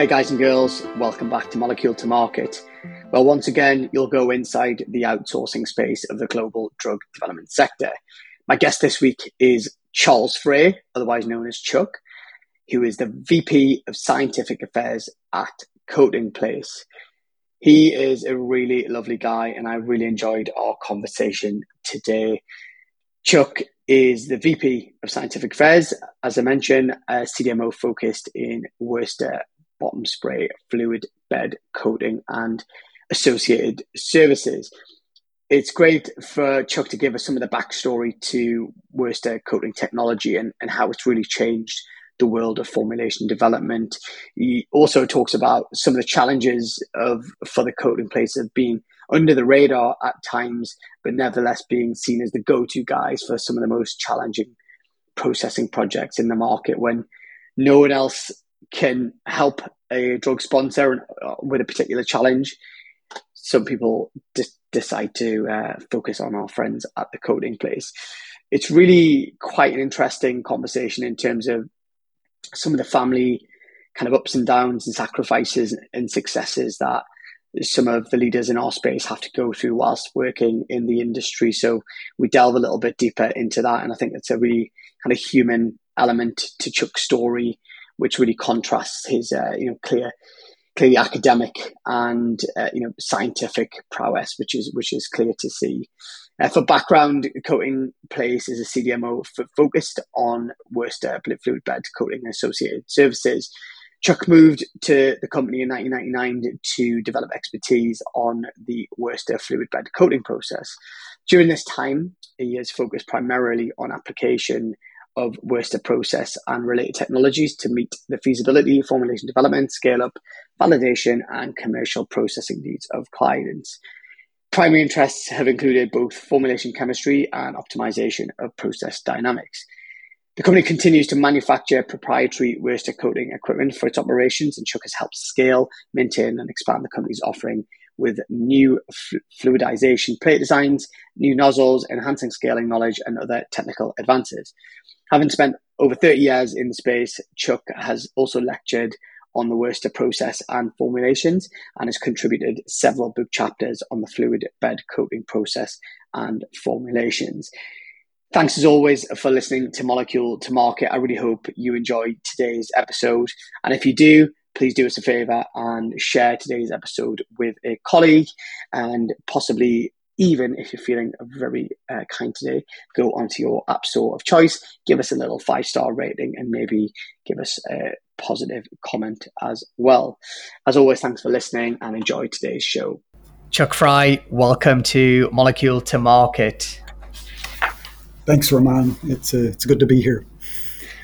Hey guys and girls, welcome back to Molecule to Market. Well, once again, you'll go inside the outsourcing space of the global drug development sector. My guest this week is Charles Frey, otherwise known as Chuck, who is the VP of Scientific Affairs at Coating Place. He is a really lovely guy, and I really enjoyed our conversation today. Chuck is the VP of Scientific Affairs, as I mentioned, a CDMO focused in Wurster bottom spray, fluid bed coating, and associated services. It's great for Chuck to give us some of the backstory to Wurster coating technology and, and how it's really changed the world of formulation development. He also talks about some of the challenges of for the coating place of being under the radar at times, but nevertheless being seen as the go-to guys for some of the most challenging processing projects in the market when no one else can help a drug sponsor uh, with a particular challenge. Some people decide to uh, focus on our friends at the coating place. It's really quite an interesting conversation in terms of some of the family kind of ups and downs and sacrifices and successes that some of the leaders in our space have to go through whilst working in the industry. So we delve a little bit deeper into that. And I think it's a really kind of human element to Chuck's story which really contrasts his uh, you know clear clearly academic and uh, you know scientific prowess, which is which is clear to see. Uh, for background, Coating Place is a CDMO f- focused on Wurster fluid bed coating associated services. Chuck moved to the company in 1999 to develop expertise on the Wurster fluid bed coating process. During this time, he has focused primarily on application of Wurster process and related technologies to meet the feasibility, formulation development, scale up, validation, and commercial processing needs of clients. Primary interests have included both formulation chemistry and optimization of process dynamics. The company continues to manufacture proprietary Wurster coating equipment for its operations, and Chuck has helped scale, maintain, and expand the company's offering with new fluidization plate designs, new nozzles, enhancing scaling knowledge, and other technical advances. Having spent over 30 years in the space, Chuck has also lectured on the Wurster process and formulations and has contributed several book chapters on the fluid bed coating process and formulations. Thanks as always for listening to Molecule to Market. I really hope you enjoyed today's episode. And if you do, please do us a favor and share today's episode with a colleague and possibly even if you're feeling very uh, kind today, go onto your app store of choice, give us a little five star rating, and maybe give us a positive comment as well. As always, thanks for listening and enjoy today's show. Chuck Frey, welcome to Molecule to Market. Thanks, Raman. It's uh, it's good to be here.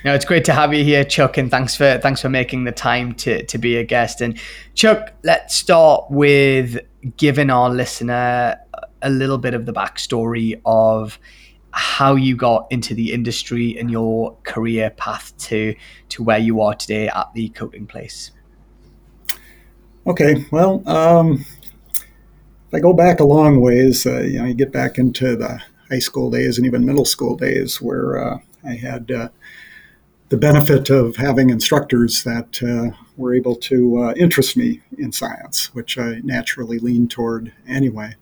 No, it's great to have you here, Chuck, and thanks for thanks for making the time to to be a guest. And Chuck, let's start with giving our listener a little bit of the backstory of how you got into the industry and your career path to to where you are today at the coating place. Okay, well, um, if I go back a long ways, uh, you know, you get back into the high school days and even middle school days where uh, I had uh, the benefit of having instructors that uh, were able to uh, interest me in science, which I naturally leaned toward anyway.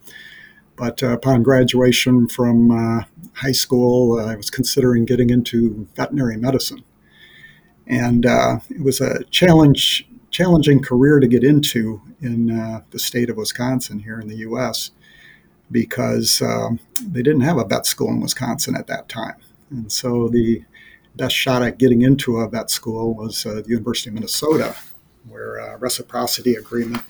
But uh, upon graduation from uh, high school, I was considering getting into veterinary medicine. And uh, it was a challenge, challenging career to get into in the state of Wisconsin here in the U.S. because um, they didn't have a vet school in Wisconsin at that time. And so the best shot at getting into a vet school was uh, the University of Minnesota, where a reciprocity agreement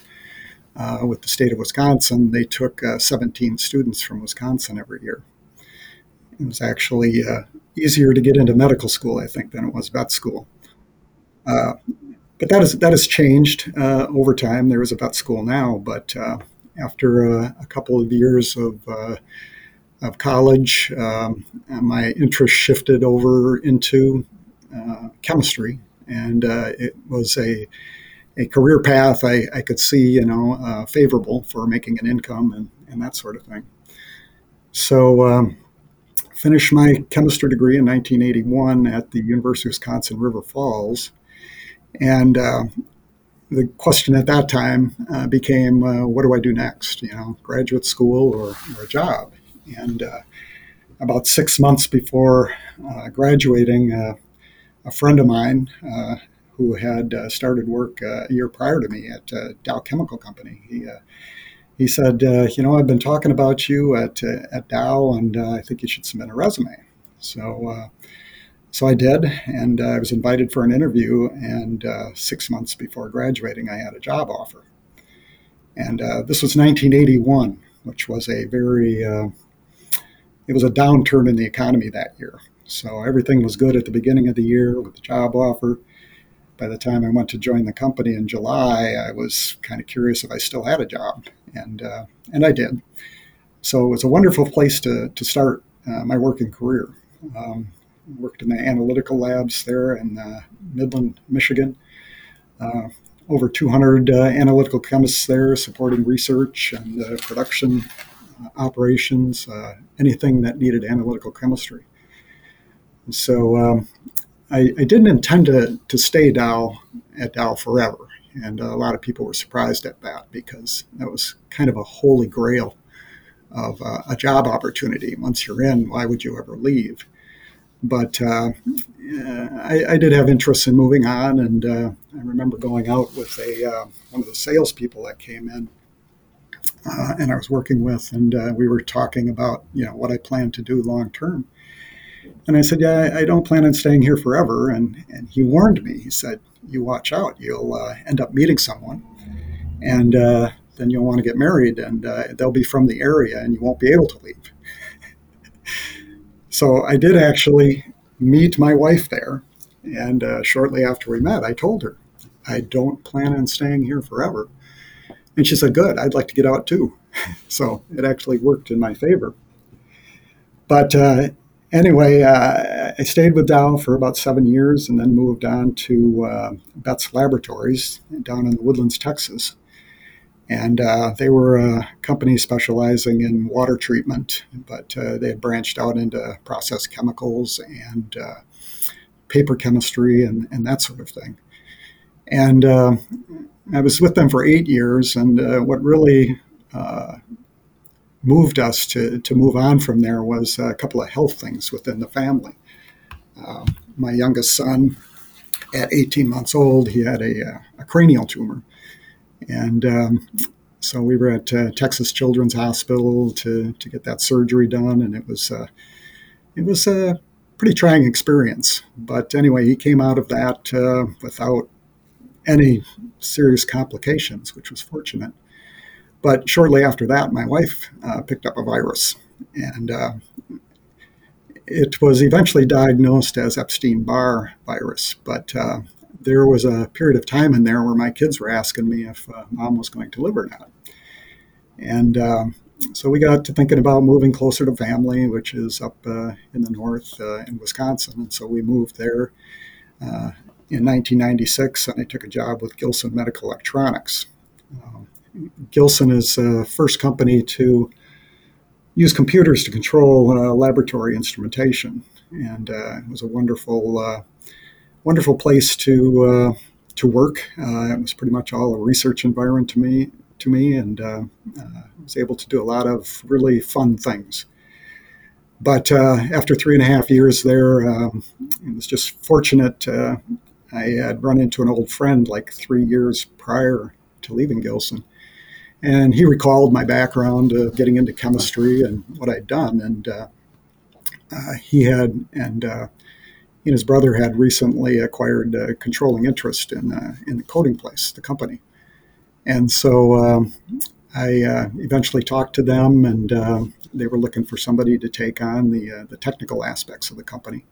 uh, with the state of Wisconsin, they took uh, 17 students from Wisconsin every year. It was actually uh, easier to get into medical school, I think, than it was vet school. Uh, but that, is, that has changed over time. There is a vet school now, but after a couple of years of of college, um, my interest shifted over into uh, chemistry, and uh, it was a a career path I, I could see, you know, uh, favorable for making an income and, and that sort of thing. So, um, finished my chemistry degree in 1981 at the University of Wisconsin River Falls, and uh, the question at that time uh, became, uh, what do I do next? You know, graduate school or, or a job? And uh, about six months before uh, graduating, a friend of mine who had started work a year prior to me at Dow Chemical Company, he he said, you know, I've been talking about you at at Dow, and I think you should submit a resume. So so I did, and uh, I was invited for an interview. And uh, six months before graduating, I had a job offer. And uh, this was 1981, which was a very uh, it was a downturn in the economy that year. So everything was good at the beginning of the year with the job offer. By the time I went to join the company in July, I was kind of curious if I still had a job, and uh, and I did. So it was a wonderful place to to start uh, my working career. Um, worked in the analytical labs there in uh, Midland, Michigan. Uh, over 200 uh, analytical chemists there supporting research and uh, production operations, anything that needed analytical chemistry. So um, I, I, didn't intend to, to stay Dow at Dow forever. And a lot of people were surprised at that because that was kind of a holy grail of a job opportunity. Once you're in, why would you ever leave? but uh, I, I, did have interest in moving on, and uh, I remember going out with a uh, one of the salespeople that came in, uh, and I was working with, and uh, we were talking about you know what I plan to do long term. And I said, "Yeah, I, don't plan on staying here forever." And and he warned me. He said, "You watch out. You'll uh, end up meeting someone, and then you'll want to get married, and they'll be from the area, and you won't be able to leave." So I did actually meet my wife there. And uh, shortly after we met, I told her, I don't plan on staying here forever. And she said, Good, I'd like to get out too. so it actually worked in my favor. But uh, anyway, uh, I stayed with Dow for about seven years and then moved on to uh, Betz Laboratories down in the Woodlands, Texas. And uh, they were a company specializing in water treatment, but uh, they had branched out into process chemicals and uh, paper chemistry and, and, that sort of thing. And uh, I was with them for eight years, and what really moved us to, to move on from there was a couple of health things within the family. my youngest son, at 18 months old, he had a, a cranial tumor and um, so we were at uh, Texas Children's Hospital to, to get that surgery done, and it was uh, it was a pretty trying experience. But anyway, he came out of that uh, without any serious complications, which was fortunate. But shortly after that, my wife uh, picked up a virus, and uh, it was eventually diagnosed as Epstein Barr virus. But uh, there was a period of time in there where my kids were asking me if uh, mom was going to live or not. And uh, so we got to thinking about moving closer to family, which is up uh, in the north in Wisconsin. And so we moved there in 1996, and I took a job with Gilson Medical Electronics. Um, Gilson is the first company to use computers to control uh, laboratory instrumentation. And it was a wonderful wonderful place to uh, to work. Uh, it was pretty much all a research environment to me to me, and uh, uh was able to do a lot of really fun things. But uh, after three and a half years there, um, it was just fortunate. Uh, I had run into an old friend like three years prior to leaving Gilson. And he recalled my background of getting into chemistry and what I'd done. And he had, and and his brother had recently acquired a controlling interest in uh, in the coating place, the company, and so um, I uh, eventually talked to them, and uh, they were looking for somebody to take on the uh, the technical aspects of the company,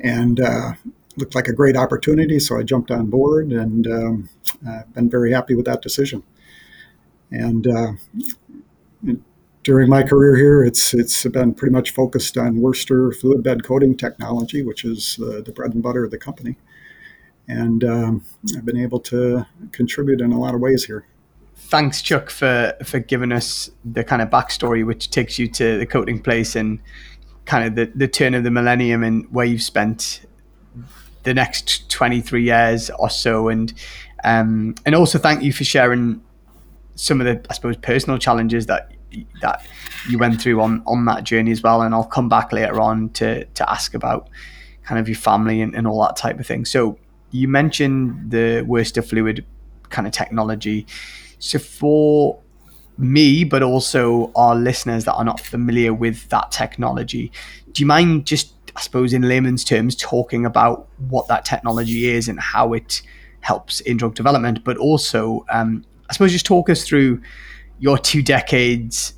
and uh, looked like a great opportunity. So I jumped on board, and um, I've been very happy with that decision. And uh, during my career here, it's it's been pretty much focused on Wurster fluid bed coating technology, which is the, the bread and butter of the company. And um, I've been able to contribute in a lot of ways here. Thanks, Chuck, for for giving us the kind of backstory, which takes you to the coating place and kind of the, the turn of the millennium and where you've spent the next 23 years or so. And Um, and also thank you for sharing some of the, I suppose, personal challenges that that you went through on on that journey as well. And I'll come back later on to to ask about kind of your family and, and all that type of thing. So you mentioned the Wurster fluid kind of technology. So for me, but also our listeners that are not familiar with that technology, do you mind just, I suppose, in layman's terms, talking about what that technology is and how it helps in drug development, but also, um, I suppose, just talk us through your two decades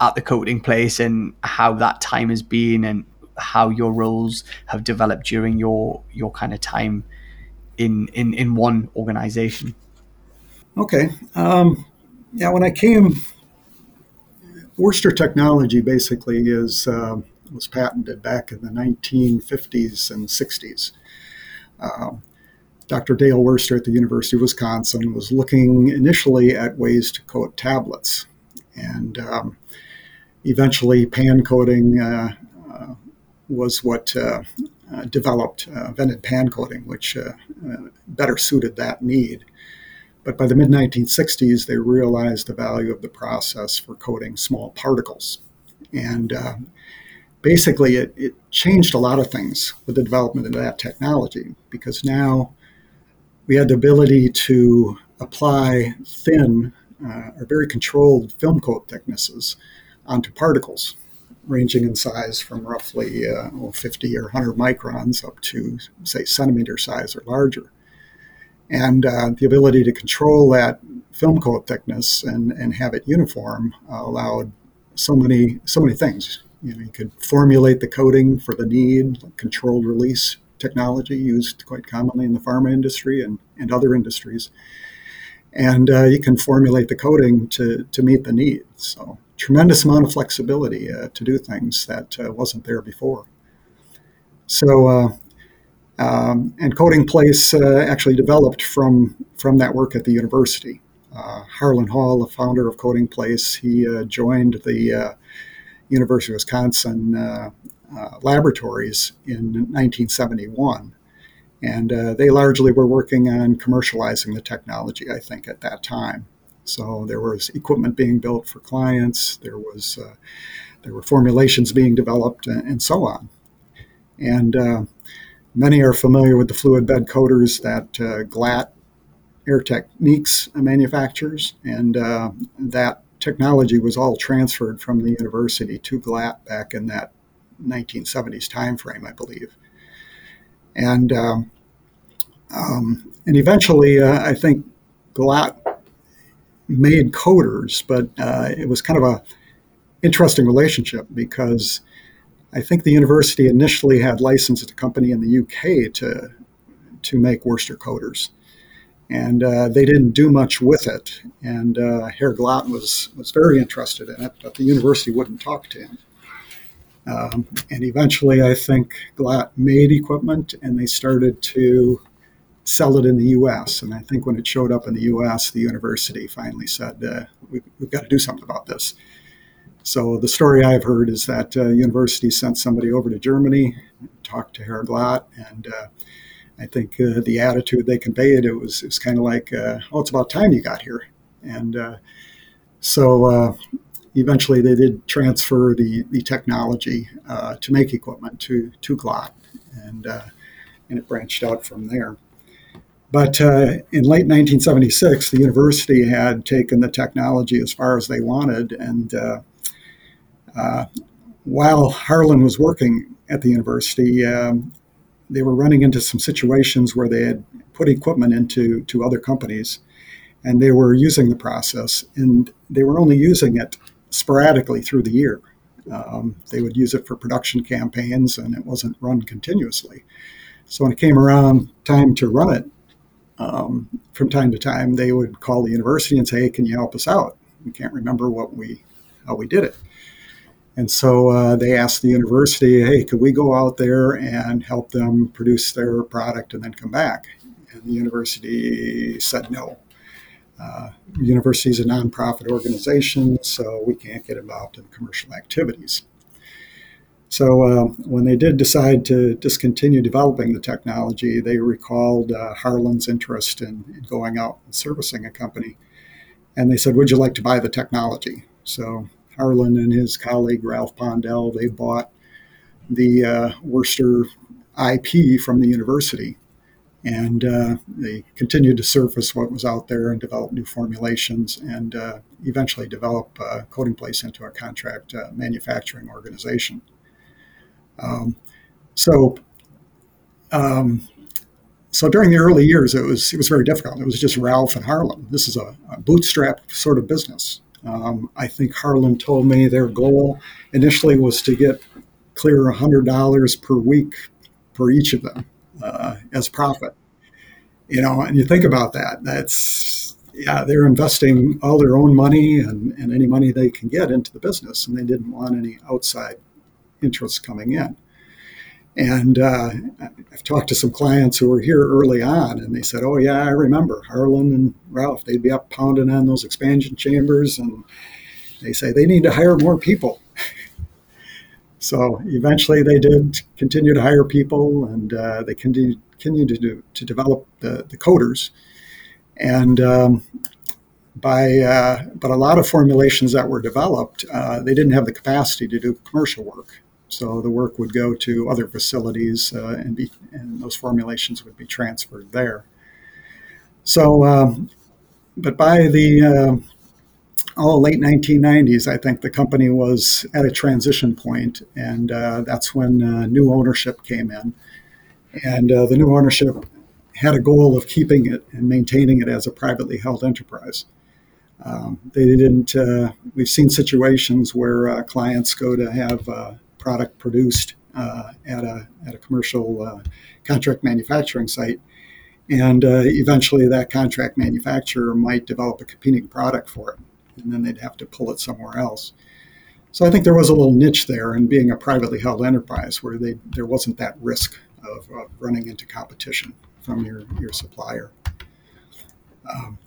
at the coating place and how that time has been and how your roles have developed during your your kind of time in in in one organization okay um, yeah when i came Wurster technology basically is uh, was patented back in the 1950s and 60s. Uh, Dr. Dale Wurster at the University of Wisconsin was looking initially at ways to coat tablets, and um, eventually pan coating uh, uh was what uh, uh, developed, invented pan coating, which better suited that need. But by the mid 1960s, they realized the value of the process for coating small particles. And uh, basically, it, it, changed a lot of things with the development of that technology because now we had the ability to apply thin uh, or very controlled film coat thicknesses onto particles ranging in size from roughly uh, 50 or 100 microns up to, say, centimeter size or larger and uh, the ability to control that film coat thickness and, and have it uniform uh, allowed so many so many things. You know, you could formulate the coating for the need, like controlled release technology used quite commonly in the pharma industry and, and other industries. And uh, you can formulate the coating to, to meet the needs. So tremendous amount of flexibility uh, to do things that uh, wasn't there before. So uh, um, and Coating Place uh, actually developed from, from that work at the university. Harlan Hall, the founder of Coating Place, he joined the University of Wisconsin uh, uh, laboratories in 1971. And they largely were working on commercializing the technology, I think, at that time. So there was equipment being built for clients, there was there were formulations being developed, and, and so on. And Many are familiar with the fluid bed coaters that uh, Glatt Air Techniques manufactures, and uh, that technology was all transferred from the university to Glatt back in that 1970s timeframe, I believe. And um, um, and eventually, uh, I think Glatt made coaters, but uh, it was kind of a interesting relationship because I think the university initially had licensed a company in the UK to to make Wurster coaters, and uh, they didn't do much with it. And uh, Herr Glatt was was very interested in it, but the university wouldn't talk to him. Um, and eventually, I think Glatt made equipment, and they started to sell it in the U.S. And I think when it showed up in the U.S., the university finally said, uh, we, "We've got to do something about this." So the story I've heard is that uh, university sent somebody over to Germany, talked to Herr Glatt, and uh, I think uh, the attitude they conveyed it was it was kind of like, uh, "Oh, it's about time you got here," and uh, so uh, eventually they did transfer the the technology to make equipment to to Glatt, and and it branched out from there. But uh, in late 1976, the university had taken the technology as far as they wanted, and uh, uh, while Harlan was working at the university, um, they were running into some situations where they had put equipment into to other companies, and they were using the process, and they were only using it sporadically through the year. Um, they would use it for production campaigns, and it wasn't run continuously. So when it came around time to run it, um, from time to time, they would call the university and say, "Hey, can you help us out? We can't remember what we how we did it." And so uh, they asked the university, hey, could we go out there and help them produce their product and then come back? And the university said no. Uh, university is a nonprofit organization, so we can't get involved in commercial activities. So uh, when they did decide to discontinue developing the technology, they recalled uh, Harlan's interest in, in, going out and servicing a company. And they said, would you like to buy the technology? So Harlan and his colleague, Ralph Pondell, they bought the uh, Wurster IP from the university. And uh, they continued to surface what was out there and develop new formulations and uh, eventually develop uh, Coating Place into a contract manufacturing organization. Um, so, um, so during the early years, it was it was very difficult. It was just Ralph and Harlan. This is a, a bootstrap sort of business. Um, I think Harlan told me their goal initially was to get clear hundred dollars per week for each of them uh, as profit. You know, and you think about that. That's yeah, they're investing all their own money and, and any money they can get into the business, and they didn't want any outside interest coming in. And uh, I've talked to some clients who were here early on, and they said, "Oh yeah, I remember Harlan and Ralph. They'd be up pounding on those expansion chambers, and they say they need to hire more people." So eventually, they did continue to hire people, and uh, they continued continue to do, to develop the the coaters. And um, by uh, but a lot of formulations that were developed, uh, they didn't have the capacity to do commercial work. So the work would go to other facilities, uh, and be and those formulations would be transferred there. So, um, but by the uh, oh late 1990s, I think the company was at a transition point, and uh, that's when uh, new ownership came in, and uh, the new ownership had a goal of keeping it and maintaining it as a privately held enterprise. Um, they didn't. Uh, we've seen situations where uh, clients go to have uh, product produced at, a, at a commercial contract manufacturing site. And eventually, that contract manufacturer might develop a competing product for it, and then they'd have to pull it somewhere else. So I think there was a little niche there in being a privately held enterprise where they, there wasn't that risk of, of running into competition from your, your supplier. Um,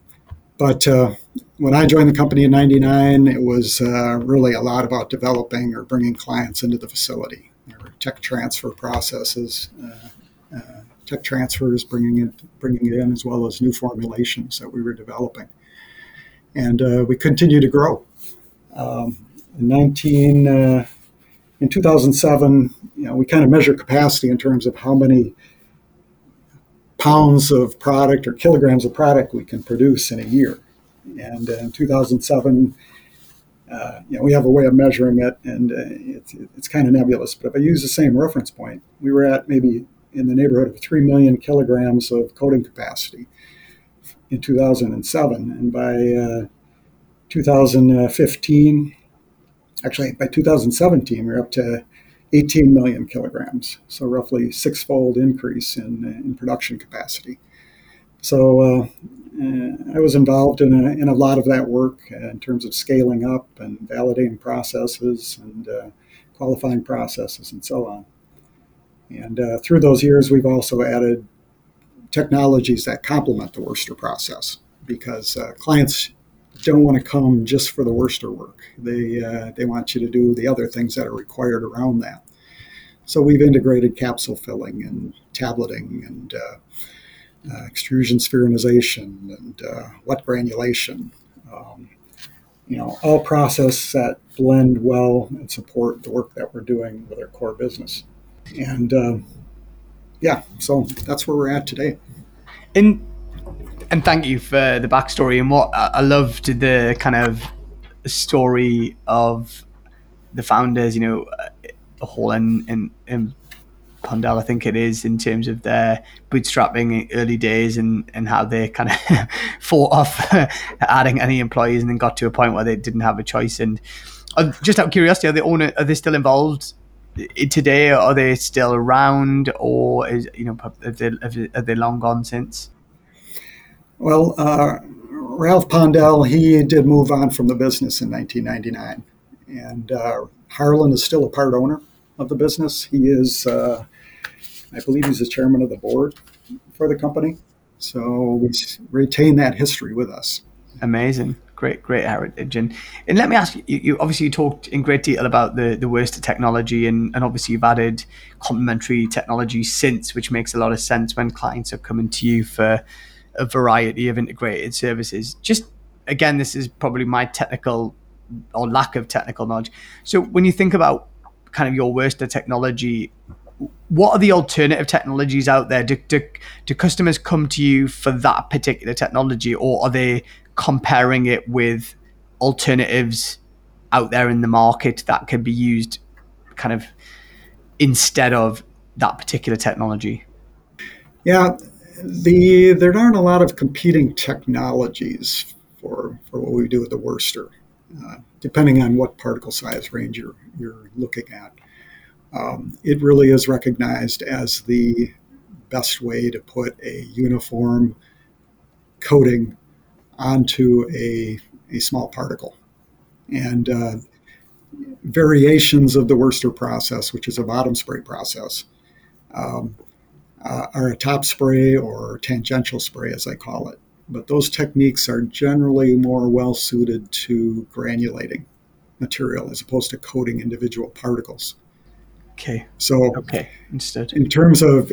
but uh, when I joined the company in 99, it was uh, really a lot about developing or bringing clients into the facility. There were tech transfer processes, uh, uh, tech transfers, bringing it, bringing it in, as well as new formulations that we were developing. And uh, we continue to grow. Um, in 19, uh, in 2007, you know, we kind of measure capacity in terms of how many pounds of product or kilograms of product we can produce in a year. And uh, in 2007, uh, you know, we have a way of measuring it, and uh, it's, it's kind of nebulous. But if I use the same reference point, we were at maybe in the neighborhood of 3 million kilograms of coating capacity in 2007. And by uh, 2015, actually, by 2017, we we're up to 18 million kilograms, so roughly six-fold increase in, in production capacity. So uh, I was involved in a, in a lot of that work uh, in terms of scaling up and validating processes and uh, qualifying processes and so on. And uh, through those years, we've also added technologies that complement the Wurster process because uh, clients don't want to come just for the Wurster work. They, uh, they want you to do the other things that are required around that. So we've integrated capsule filling and tableting and uh, uh, extrusion spheronization and uh, wet granulation. Um, you know, all processes that blend well and support the work that we're doing with our core business. And uh, yeah, so that's where we're at today. And and thank you for the backstory and what I loved the kind of story of the founders. You know, a Hall in, in, in Pondell, I think it is, in terms of their bootstrapping early days and, and how they kind of fought off adding any employees and then got to a point where they didn't have a choice. And uh, just out of curiosity, are they owner, are they still involved today? Are they still around, or is you know have they, have they, are they long gone since? Well, uh, Ralph Pondell, he did move on from the business in 1999, and uh, Harlan is still a part owner of the business. He is, uh, I believe, he's the chairman of the board for the company. So we retain that history with us. Amazing. Great, great heritage. And and let me ask you, you obviously you talked in great detail about the the Wurster technology, and, and obviously you've added complementary technology since, which makes a lot of sense when clients are coming to you for a variety of integrated services. Just again, this is probably my technical or lack of technical knowledge. So when you think about kind of your Wurster technology, what are the alternative technologies out there? Do, do, do customers come to you for that particular technology, or are they comparing it with alternatives out there in the market that can be used kind of instead of that particular technology? Yeah, the there aren't a lot of competing technologies for, for what we do with the Wurster, uh, depending on what particle size range you're, you're looking at. Um, it really is recognized as the best way to put a uniform coating onto a, a small particle. And uh, variations of the Wurster process, which is a bottom spray process, um, uh, are a top spray or tangential spray, as I call it. But those techniques are generally more well suited to granulating material as opposed to coating individual particles. Okay. So, okay, instead, In terms of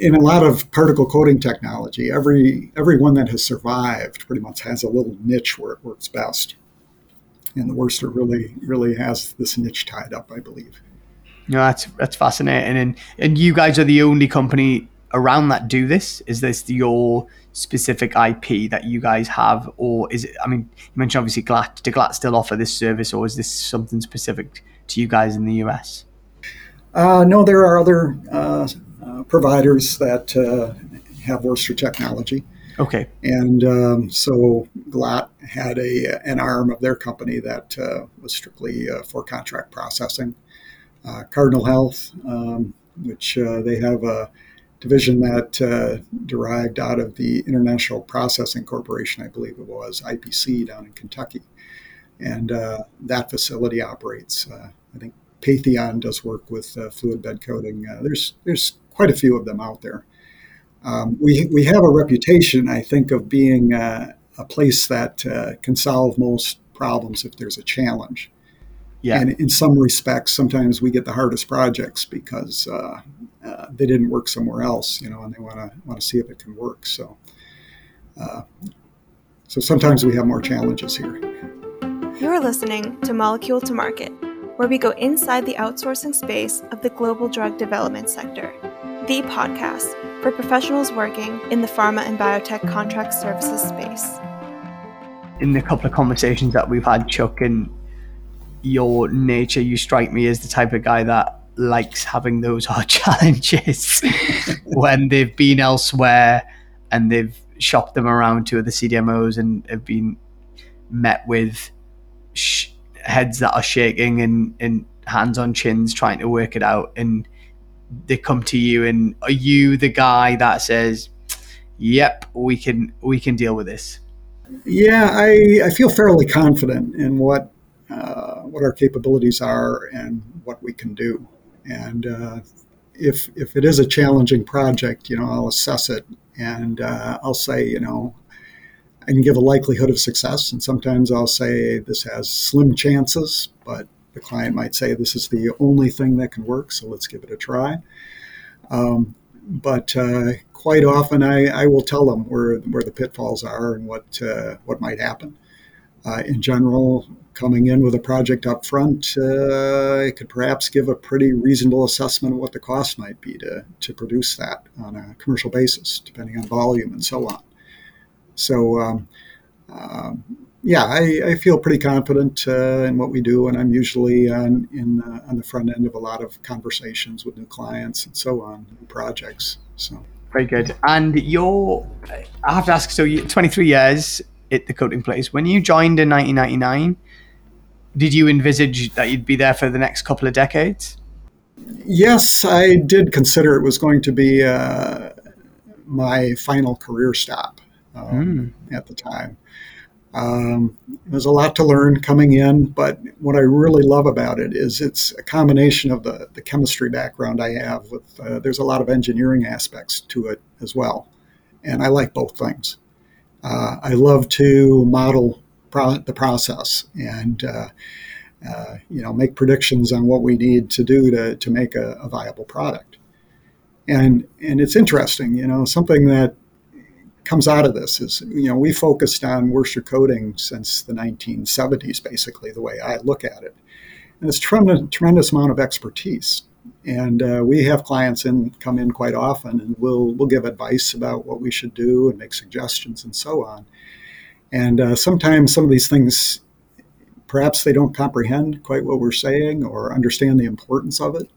in a lot of particle coating technology, every every one that has survived pretty much has a little niche where it works best. And the Wurster really really has this niche tied up, I believe. No, that's that's fascinating. And and you guys are the only company around that do this. Is this your specific IP that you guys have, or is it? I mean, you mentioned obviously Glatt. Do Glatt still offer this service, or is this something specific to you guys in the US? Uh, no, there are other uh, uh, providers that uh, have Wurster technology. Okay. And um, so Glatt had a an arm of their company that uh, was strictly uh, for contract processing. Cardinal Health, um, which they have a division that derived out of the International Processing Corporation, I believe it was IPC down in Kentucky, and that facility operates. I think Patheon does work with uh, fluid bed coating. Uh, there's there's quite a few of them out there. Um, we we have a reputation, I think, of being uh, a place that uh, can solve most problems if there's a challenge. Yeah. And in some respects, sometimes we get the hardest projects because uh, uh, they didn't work somewhere else, you know, and they want to want to see if it can work. So, so sometimes we have more challenges here. You're listening to Molecule to Market where we go inside the outsourcing space of the global drug development sector, the podcast for professionals working in the pharma and biotech contract services space. In the couple of conversations that we've had, Chuck, and your nature, you strike me as the type of guy that likes having those hard challenges when they've been elsewhere and they've shopped them around to other CDMOs and have been met with sh- heads that are shaking and, and hands on chins trying to work it out and they come to you and are you the guy that says yep we can we can deal with this yeah i i feel fairly confident in what uh, what our capabilities are and what we can do. And uh, if if it is a challenging project you know i'll assess it and uh, i'll say you know I can give a likelihood of success, and sometimes I'll say this has slim chances, but the client might say this is the only thing that can work, so let's give it a try. Um, but uh, quite often, I, I, will tell them where where the pitfalls are and what uh, what might happen. Uh, in general, coming in with a project up front, uh, I could perhaps give a pretty reasonable assessment of what the cost might be to to produce that on a commercial basis, depending on volume and so on. So, um, um, yeah, I, I, feel pretty confident uh, in what we do, and I'm usually on in uh, on the front end of a lot of conversations with new clients and so on, projects. So very good. And you're, I have to ask, so you 23 years at the coating place. When you joined in 1999, did you envisage that you'd be there for the next couple of decades? Yes, I did consider it was going to be uh, my final career stop um, mm. at the time. Um, there's a lot to learn coming in, but what I really love about it is it's a combination of the, the chemistry background I have. With uh, there's a lot of engineering aspects to it as well, and I like both things. Uh, I love to model pro- the process and uh, uh, you know make predictions on what we need to do to, to make a, a, viable product. And and it's interesting, you know, something that comes out of this is you know we focused on Wurster coating since the 1970s, basically the way I look at it, and it's tremendous tremendous amount of expertise. And uh, we have clients in come in quite often, and we'll we'll give advice about what we should do and make suggestions and so on. And uh, sometimes some of these things perhaps they don't comprehend quite what we're saying or understand the importance of it.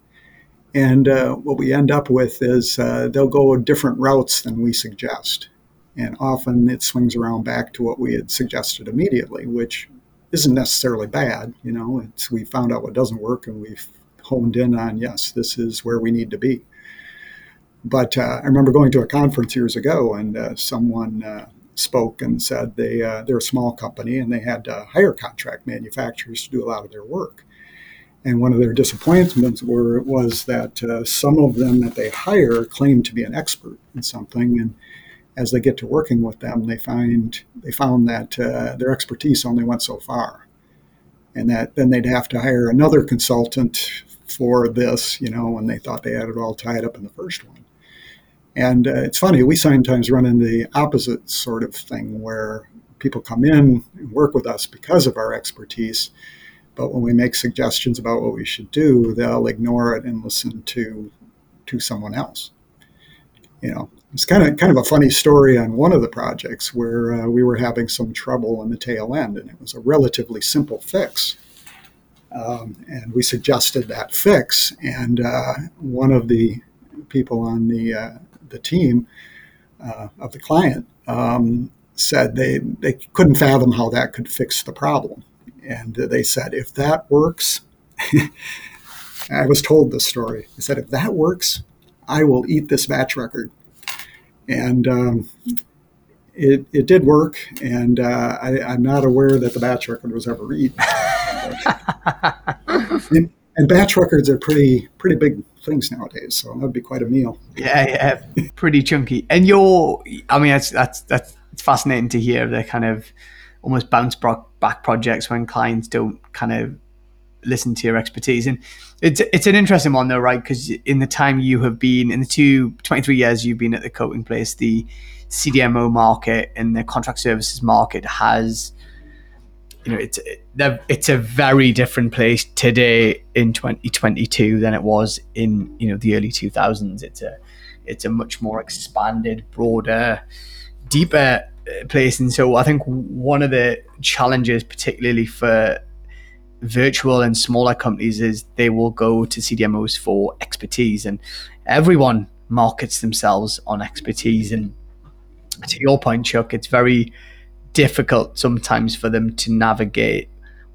And uh, what we end up with is uh, they'll go different routes than we suggest. And often it swings around back to what we had suggested immediately, which isn't necessarily bad. You know, it's, we found out what doesn't work and we've honed in on, yes, this is where we need to be. But uh, I remember going to a conference years ago and uh, someone uh, spoke and said they uh, they're a small company and they had to hire contract manufacturers to do a lot of their work. And one of their disappointments were was that uh, some of them that they hire claim to be an expert in something, and as they get to working with them, they find they found that uh, their expertise only went so far, and that then they'd have to hire another consultant for this, you know, when they thought they had it all tied up in the first one. And uh, it's funny, we sometimes run into the opposite sort of thing where people come in and work with us because of our expertise. But when we make suggestions about what we should do, they'll ignore it and listen to to someone else. You know, it's kind of kind of a funny story on one of the projects where uh, we were having some trouble in the tail end, and it was a relatively simple fix. Um, and we suggested that fix, and uh, one of the people on the uh, the team uh, of the client um, said they, they couldn't fathom how that could fix the problem. And they said, if that works, I was told this story. They said, if that works, I will eat this batch record. And um, it, it did work, and uh, I, am not aware that the batch record was ever eaten. and, and batch records are pretty pretty big things nowadays. So that would be quite a meal. Yeah, yeah, pretty chunky. And you're, I mean, that's that's that's it's fascinating to hear the kind of almost bounce back projects when clients don't kind of listen to your expertise. And it's it's an interesting one though, right? Because in the time you have been in the two 23 years you've been at the coating place, the CDMO market and the contract services market has you know it's it's a very different place today in 2022 than it was in you know the early 2000s it's a it's a much more expanded broader deeper uh, place and so i think one of the challenges particularly for virtual and smaller companies is they will go to cdmos for expertise. And everyone markets themselves on expertise. And to your point chuck it's very difficult sometimes for them to navigate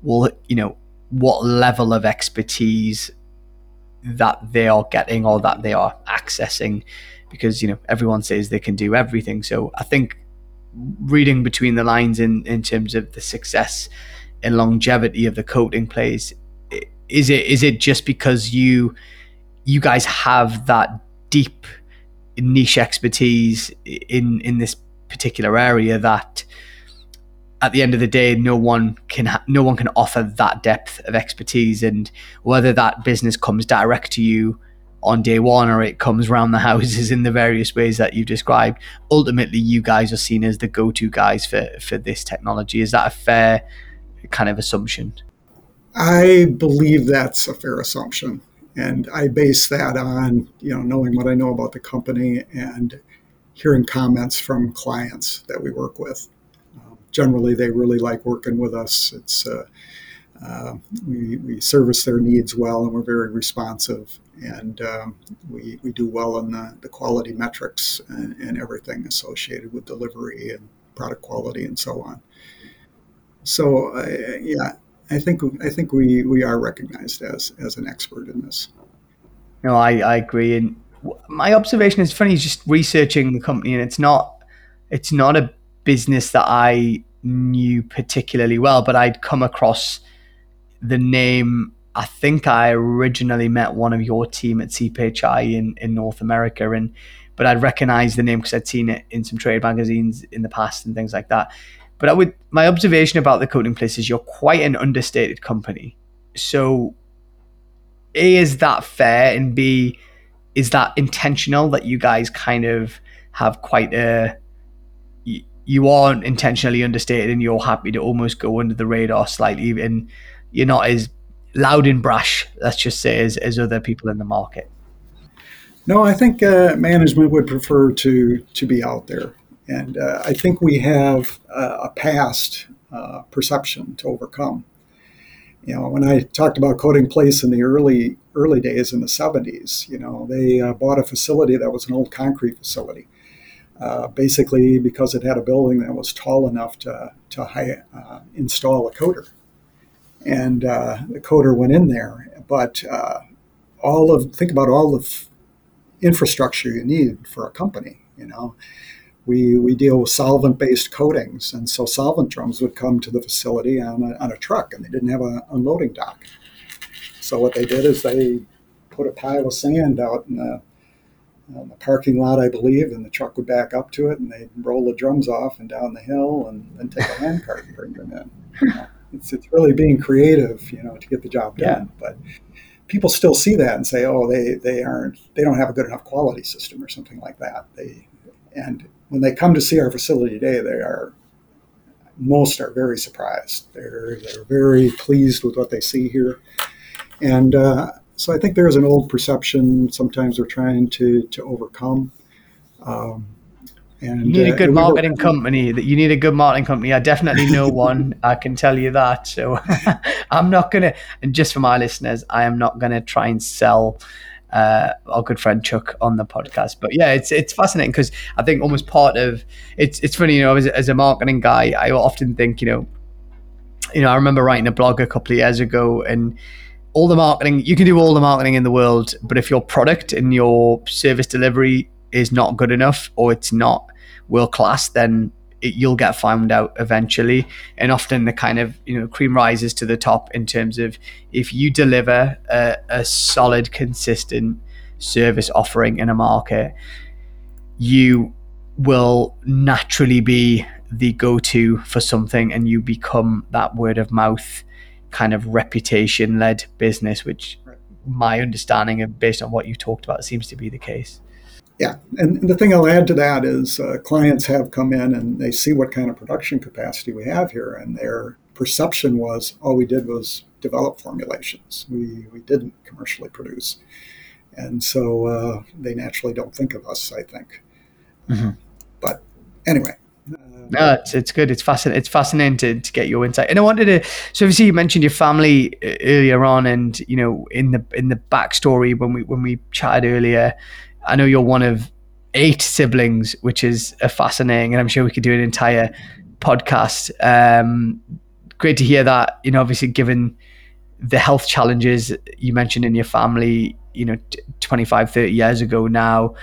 well you know what level of expertise that they are getting or that they are accessing. Because you know everyone says they can do everything. So i think reading between the lines in in terms of the success and longevity of the coating place is it is it just because you you guys have that deep niche expertise in in this particular area that at the end of the day, no one can ha- no one can offer that depth of expertise, and whether that business comes direct to you on day one or it comes around the houses in the various ways that you've described, ultimately you guys are seen as the go-to guys for for this technology. Is that a fair kind of assumption? I believe that's a fair assumption, and I base that on you know knowing what I know about the company and hearing comments from clients that we work with generally they really like working with us. It's uh, uh, we, we service their needs well and we're very responsive and um, we, we do well in the, the quality metrics and, and, everything associated with delivery and product quality and so on. So uh, yeah, I think I think we, we are recognized as as an expert in this. No, I, I agree. And my observation is funny, just researching the company, and it's not it's not a business that I knew particularly well, but I'd come across the name. I think I originally met one of your team at CPHI in, in North America, and but I'd recognized the name because I'd seen it in some trade magazines in the past and things like that. But I would my observation about the coating place is you're quite an understated company. So A is that fair and B is that intentional that you guys kind of have quite a you aren't intentionally understated and you're happy to almost go under the radar slightly and you're not as loud and brash, let's just say, as, as other people in the market. No, I think uh, management would prefer to to be out there, and uh, I think we have uh, a past uh, perception to overcome. You know, when I talked about Coating Place in the early early days in the '70s, you know, they uh, bought a facility that was an old concrete facility, uh, basically because it had a building that was tall enough to to high, install a coater. and the coater went in there, but all of think about all the infrastructure you need for a company. You know, we we deal with solvent-based coatings, and so solvent drums would come to the facility on a, on a truck, and they didn't have an unloading dock. So what they did is they put a pile of sand out in the, in the parking lot, I believe, and the truck would back up to it, and they'd roll the drums off and down the hill, and then take a handcart and bring them in. You know, it's it's really being creative, you know, to get the job done, yeah. but people still see that and say, oh, they, they aren't, they don't have a good enough quality system or something like that. They, and when they come to see our facility today, they are, most are very surprised. They're, they're very pleased with what they see here. And uh, so I think there's an old perception sometimes we're trying to, to overcome. Um, and, you need a uh, good uh, marketing company. That you need a good marketing company. I definitely know one. I can tell you that. So I'm not gonna. And just for my listeners, I am not gonna try and sell uh, our good friend Chuck on the podcast. But yeah, it's it's fascinating because I think almost part of it's it's funny. You know, as, as a marketing guy, I often think you know, you know, I remember writing a blog a couple of years ago and all the marketing you can do all the marketing in the world but if your product and your service delivery is not good enough or it's not world class, then it, you'll get found out eventually. And often the kind of you know cream rises to the top in terms of if you deliver a, a solid, consistent service offering in a market, you will naturally be the go-to for something, and you become that word of mouth kind of reputation-led business, which my understanding of based on what you talked about seems to be the case. Yeah, and the thing I'll add to that is uh, clients have come in and they see what kind of production capacity we have here, and their perception was all we did was develop formulations. We we didn't commercially produce, and so uh, they naturally don't think of us. I think, mm-hmm. but anyway. No, it's, it's good. It's fascinating. It's fascinating to, to get your insight. And I wanted to. So obviously, you mentioned your family uh, earlier on, and you know, in the in the backstory when we when we chatted earlier, I know you're one of eight siblings, which is a fascinating, and I'm sure we could do an entire podcast. Um, great to hear that. You know, obviously, given the health challenges you mentioned in your family, you know, 25, 30 years ago now,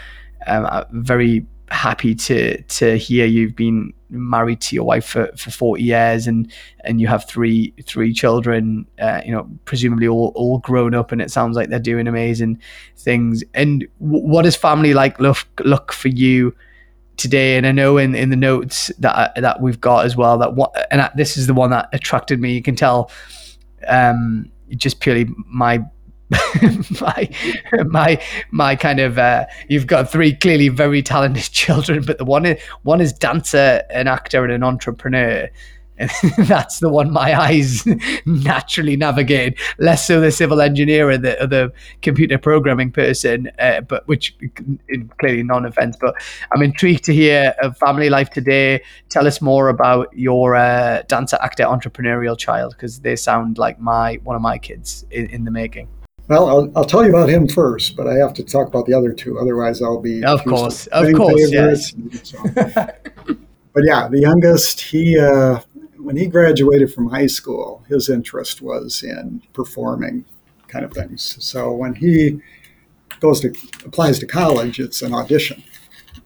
um, I'm very happy to to hear you've been married to your wife for, for 40 years and and you have three three children uh, you know presumably all, all grown up and it sounds like they're doing amazing things. And w- what does family like look look for you today? And I know in, in the notes that that we've got as well that what and this is the one that attracted me. You can tell um just purely my my my my kind of uh, you've got three clearly very talented children, but the one is one is dancer, an actor, and an entrepreneur. And that's the one my eyes naturally navigate. Less so the civil engineer or the, or the computer programming person, uh, but which clearly non-offense. But I'm intrigued to hear of family life today. Tell us more about your uh, dancer, actor, entrepreneurial child because they sound like my one of my kids in, in the making. Well, I'll, I'll tell you about him first, but I have to talk about the other two. Otherwise, I'll be of course, of course, yes. So. but yeah, the youngest, he uh, when he graduated from high school, his interest was in performing kind of things. So when he goes to applies to college, it's an audition,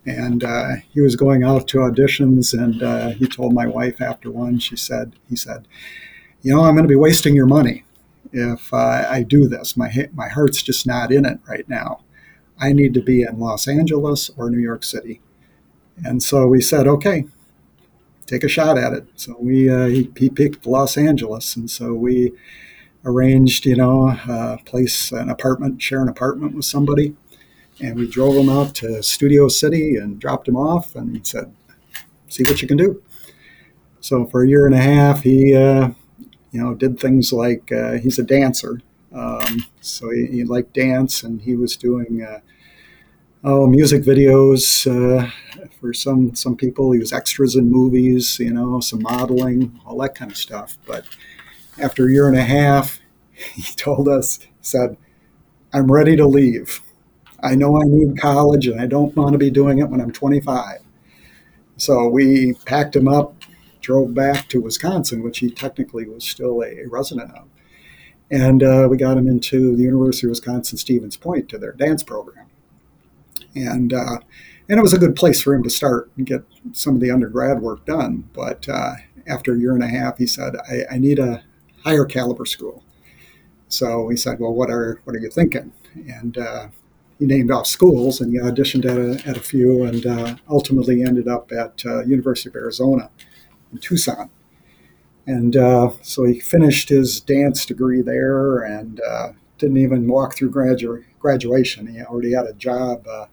and uh, he was going out to auditions, and uh, he told my wife after one, she said, he said, you know, I'm going to be wasting your money if uh, I do this. My my heart's just not in it right now. I need to be in Los Angeles or New York City. And so we said, okay. take a shot at it. So we uh, he, he, picked Los Angeles, and so we arranged, you know, uh, place an apartment, share an apartment with somebody, and we drove him out to Studio City and dropped him off, and said, "See what you can do." So for a year and a half, he, uh, you know, did things like uh, he's a dancer, um, so he, he, liked dance, and he was doing uh, oh music videos uh, for some some people. He was extras in movies, you know, some modeling, all that kind of stuff. But after a year and a half, he told us, said, "I'm ready to leave. I know I need college, and I don't want to be doing it when I'm 25." So we packed him up, drove back to Wisconsin, which he technically was still a, a resident of and uh, we got him into the University of Wisconsin Stevens Point to their dance program. And, uh, and it was a good place for him to start and get some of the undergrad work done. But uh, after a year and a half, he said, I, I, need a higher caliber school. So he said, Well, what are, what are you thinking? And uh, he named off schools and he auditioned at a, at a few and uh, ultimately ended up at uh, University of Arizona Tucson and uh, so he finished his dance degree there and uh, didn't even walk through gradu- graduation. He already had a job uh,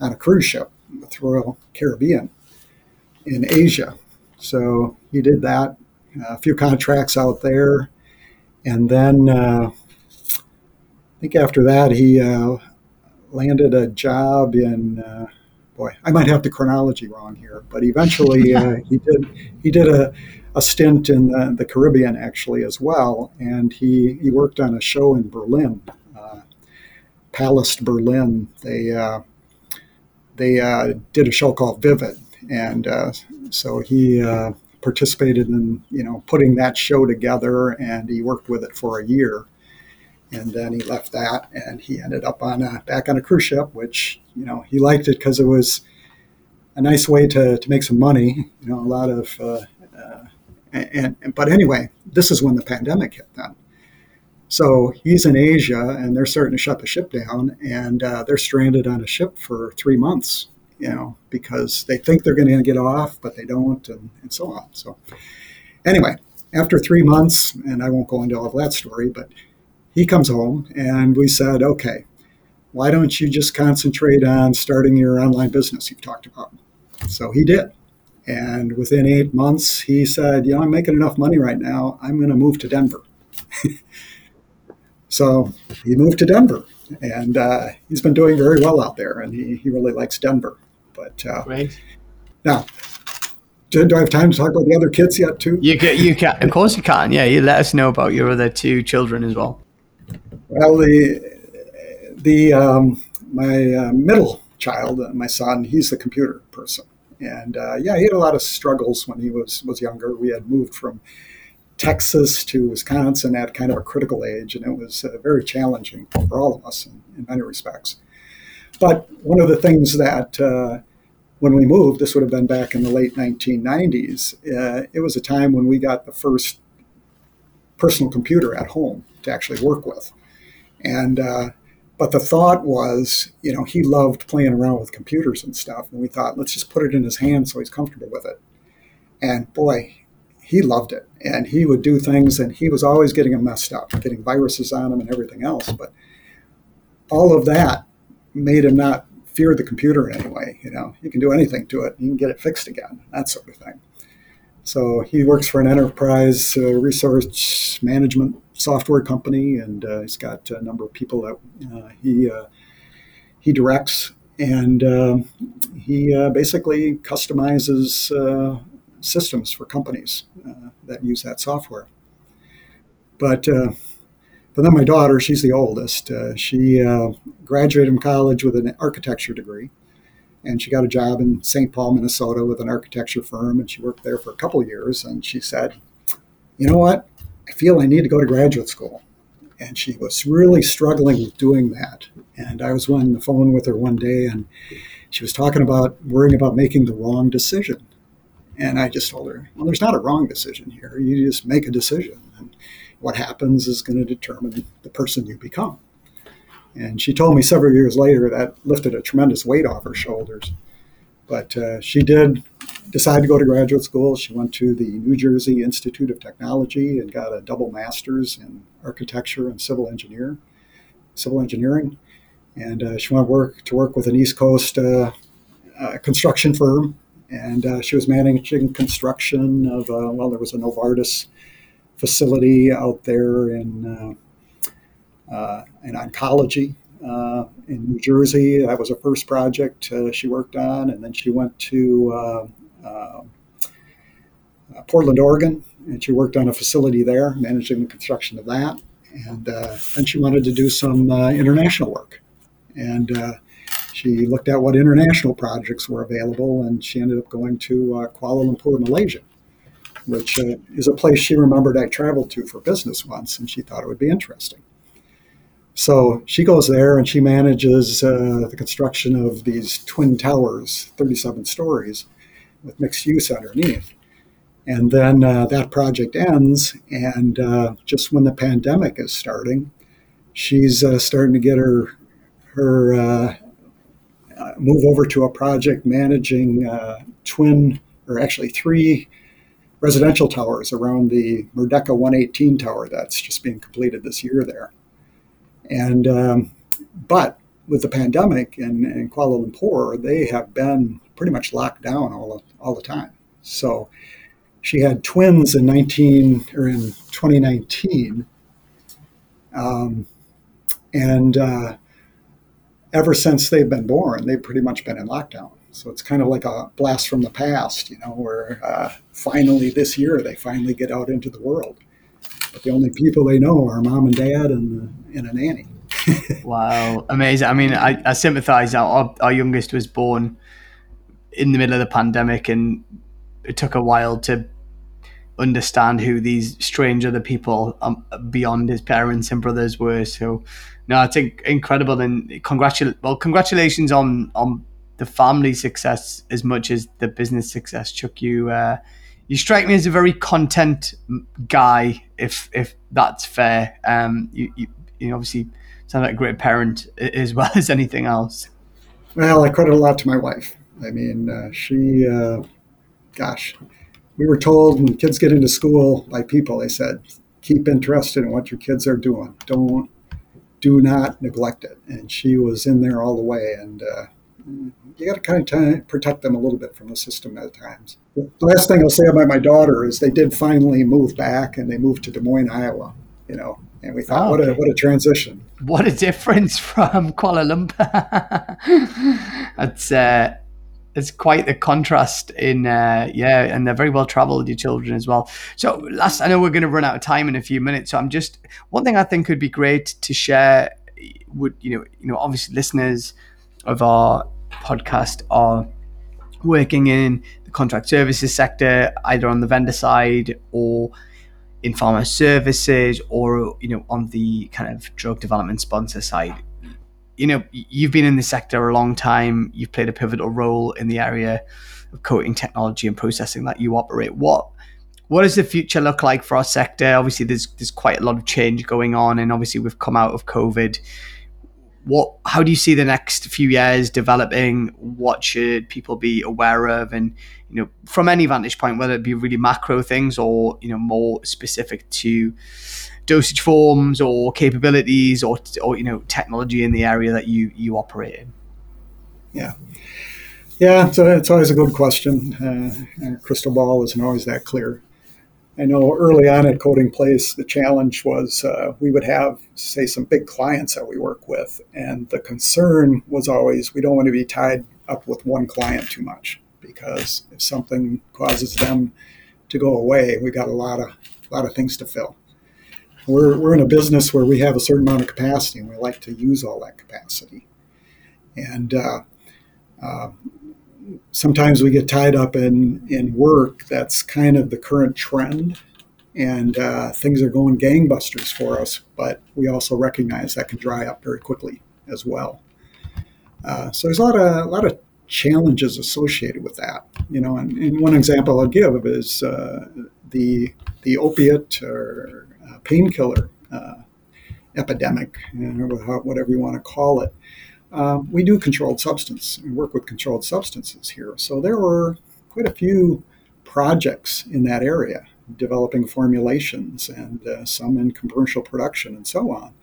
on a cruise ship with Royal Caribbean in Asia. So he did that, a few contracts out there. And then uh, I think after that, he uh, landed a job in uh, boy, I might have the chronology wrong here, but eventually uh, he did he did a a stint in the, the, Caribbean actually as well, and he, he worked on a show in Berlin, uh, Palace Berlin. They uh, they uh, did a show called Vivid, and uh, so he uh, participated in you know putting that show together, and he worked with it for a year, and then he left that, and he ended up on a, back on a cruise ship, which you know he liked it because it was a nice way to, to make some money. You know, a lot of uh, and, and, but anyway, this is when the pandemic hit then. So he's in Asia, and they're starting to shut the ship down, and uh, they're stranded on a ship for three months. You know, because they think they're going to get off, but they don't, and, and so on. So anyway, after three months, and I won't go into all of that story, but he comes home, and we said, okay, why don't you just concentrate on starting your online business you've talked about? So he did. And within eight months, he said, You know, I'm making enough money right now. I'm going to move to Denver. so he moved to Denver. And uh, he's been doing very well out there. And he, he really likes Denver. But uh, right. now, do, do, I have time to talk about the other kids yet, too? You can, you can. Of course, you can. Yeah, you let us know about your other two children as well. Well, the, the um, my uh, middle child, my son, he's the computer person. And uh, yeah, he had a lot of struggles when he was was younger. We had moved from Texas to Wisconsin at kind of a critical age, and it was uh, very challenging for all of us in, in, many respects. But one of the things that uh, when we moved, this would have been back in the late 1990s, uh, it was a time when we got the first personal computer at home to actually work with. And uh, but the thought was, you know, he loved playing around with computers and stuff. And we thought, let's just put it in his hand so he's comfortable with it. And boy, he loved it. And he would do things, and he was always getting them messed up, getting viruses on him and everything else. But all of that made him not fear the computer in any way. You know, you can do anything to it, you can get it fixed again, that sort of thing. So he works for an enterprise uh, resource management software company, and uh, he's got a number of people that uh, he uh, he directs, and um, he uh, basically customizes uh, systems for companies that use that software. But but then my daughter, she's the oldest. she graduated from college with an architecture degree and she got a job in St. Paul, Minnesota, with an architecture firm, and she worked there for a couple years. And she said, "You know what? I feel I need to go to graduate school." And she was really struggling with doing that. And I was on the phone with her one day, and she was talking about worrying about making the wrong decision. And I just told her, "Well, there's not a wrong decision here. You just make a decision, and what happens is going to determine the person you become." And she told me several years later that lifted a tremendous weight off her shoulders. But uh, she did decide to go to graduate school. She went to the New Jersey Institute of Technology and got a double master's in architecture and civil engineer, civil engineering. And uh, she went work to work with an East Coast uh, uh, construction firm, and uh, she was managing construction of well, there was a Novartis facility out there in in oncology uh, in New Jersey. That was her first project uh, she worked on, and then she went to uh, uh, uh Portland, Oregon, and she worked on a facility there, managing the construction of that. And uh, then she wanted to do some international work, and she looked at what international projects were available, and she ended up going to Kuala Lumpur, Malaysia which uh, is a place she remembered I traveled to for business once, and she thought it would be interesting. So she goes there and she manages uh, the construction of these twin towers, 37 stories, with mixed use underneath. And then uh, that project ends, and uh, just when the pandemic is starting, she's uh, starting to get her her uh, uh, move over to a project managing twin, or actually three residential towers around the Merdeka 118 tower that's just being completed this year there. And um, but with the pandemic in, in Kuala Lumpur, they have been pretty much locked down all all the time. So she had twins in 19 or in 2019, um, and uh, ever since they've been born, they've pretty much been in lockdown. So it's kind of like a blast from the past, you know, where uh, finally this year they finally get out into the world. But the only people they know are mom and dad and, and a nanny. wow, amazing. I mean, I, I sympathize. Our, our youngest was born in the middle of the pandemic, and it took a while to understand who these strange other people um, beyond his parents and brothers were. So, no, I think incredible and congratulations. Well, congratulations on on the family success as much as the business success. Chuck, you uh, you strike me as a very content guy, if if that's fair. Um, you, you, you obviously sound like a great parent as well as anything else. Well, I credit a lot to my wife. I mean, uh, she, uh, gosh, we were told when kids get into school by people, they said, keep interested in what your kids are doing. Don't, do not neglect it. And she was in there all the way. And uh, you got to kind of protect them a little bit from the system at times. The last thing I'll say about my daughter is they did finally move back and they moved to Des Moines, Iowa. You know, and we thought, oh, what a what a transition! What a difference from Kuala Lumpur. That's uh, it's quite the contrast in uh, yeah, and they're very well traveled, your children as well. So last, I know we're going to run out of time in a few minutes, so I'm just one thing I think would be great to share. Would you know, you know, obviously listeners of our podcast are working in the contract services sector, either on the vendor side or in pharma services or you know on the kind of drug development sponsor side you know you've been in the sector a long time. You've played a pivotal role in the area of coating technology and processing that you operate. What what does the future look like for our sector? Obviously there's there's quite a lot of change going on and obviously we've come out of covid. What how do you see the next few years developing? What should people be aware of? And you know from any vantage point whether it be really macro things or you know more specific to dosage forms or capabilities or or you know technology in the area that you you operate in yeah yeah so it's always a good question uh, crystal ball isn't always that clear I know early on at Coating Place, the challenge was uh, we would have, say, some big clients that we work with. And the concern was always we don't want to be tied up with one client too much because if something causes them to go away, we got a lot of, a lot of things to fill. We're, we're in a business where we have a certain amount of capacity and we like to use all that capacity. And uh, uh, sometimes we get tied up in in work that's kind of the current trend and uh, things are going gangbusters for us but we also recognize that can dry up very quickly as well uh, so there's a lot of a lot of challenges associated with that you know and, and one example i'll give is uh, the the opiate or painkiller uh, epidemic know, whatever you want to call it um, we do controlled substance. We work with controlled substances here. So there were quite a few projects in that area, developing formulations and uh, some in commercial production and so on.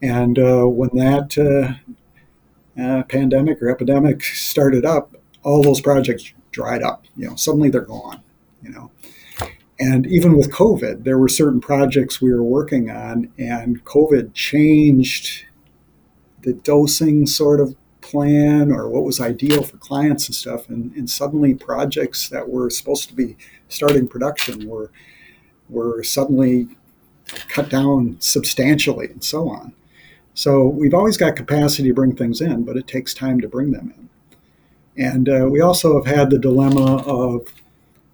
And uh, when that uh, uh, pandemic or epidemic started up, all those projects dried up. You know, suddenly they're gone. You know, and even with COVID, there were certain projects we were working on, and COVID changed the dosing sort of plan or what was ideal for clients and stuff. And, and suddenly, projects that were supposed to be starting production were were suddenly cut down substantially, and so on. So we've always got capacity to bring things in, but it takes time to bring them in. And uh, we also have had the dilemma of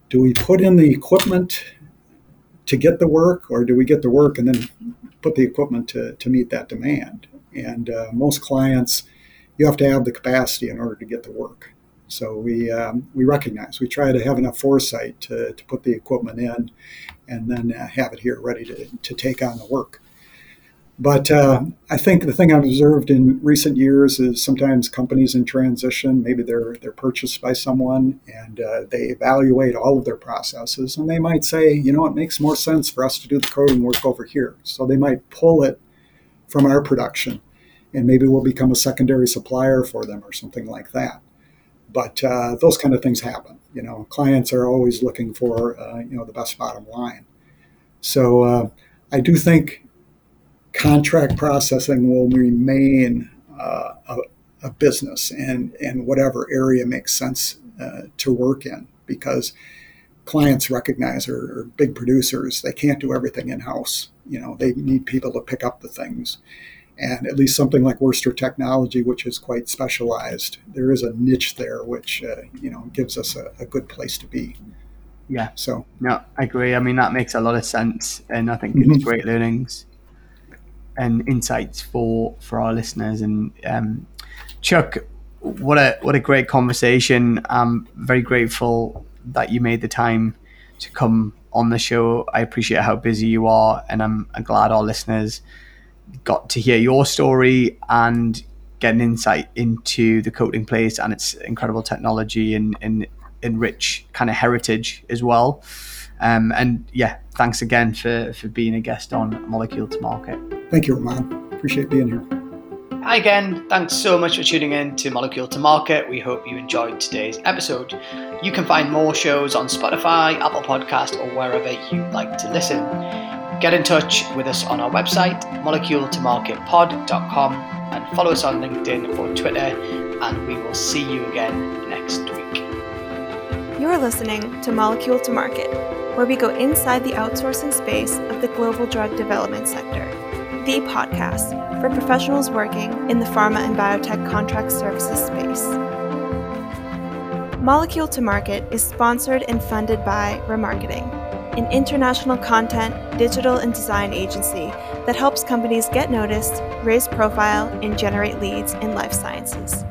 do we put in the equipment to get the work, or do we get the work and then put the equipment to, to meet that demand? And uh, most clients, you have to have the capacity in order to get the work. So we, um, we recognize, we try to have enough foresight to, to put the equipment in and then uh, have it here ready to, to take on the work. But uh, I think the thing I've observed in recent years is sometimes companies in transition, maybe they're they're purchased by someone and uh, they evaluate all of their processes, and they might say, you know, it makes more sense for us to do the coating work over here. So they might pull it from our production, and maybe we'll become a secondary supplier for them or something like that. But uh, those kind of things happen. You know, clients are always looking for uh, you know the best bottom line. So uh, I do think contract processing will remain uh, a, a, business and, and whatever area makes sense uh, to work in because clients recognize or, or, big producers they can't do everything in house you know they need people to pick up the things and at least something like Wurster Technology, which is quite specialized, there is a niche there which uh, you know gives us a, a, good place to be. Yeah. So no, I agree. I mean that makes a lot of sense, and I think mm-hmm. it's great learnings and insights for for our listeners. And um, Chuck, what a what a great conversation. I'm very grateful that you made the time to come on the show. I appreciate how busy you are, and I'm, I'm glad our listeners got to hear your story and get an insight into the coating place and its incredible technology and, and, and rich kind of heritage as well. Um, and yeah, thanks again for, for being a guest on Molecule to Market. Thank you, Raman. Appreciate being here. Hi again. Thanks so much for tuning in to Molecule to Market. We hope you enjoyed today's episode. You can find more shows on Spotify, Apple Podcast, or wherever you like to listen. Get in touch with us on our website, moleculetomarketpod.com, and follow us on LinkedIn or Twitter, and we will see you again next week. You're listening to Molecule to Market, where we go inside the outsourcing space of the global drug development sector the podcast for professionals working in the pharma and biotech contract services space. Molecule to Market is sponsored and funded by ramarketing, an international content, digital, and design agency that helps companies get noticed, raise profile, and generate leads in life sciences.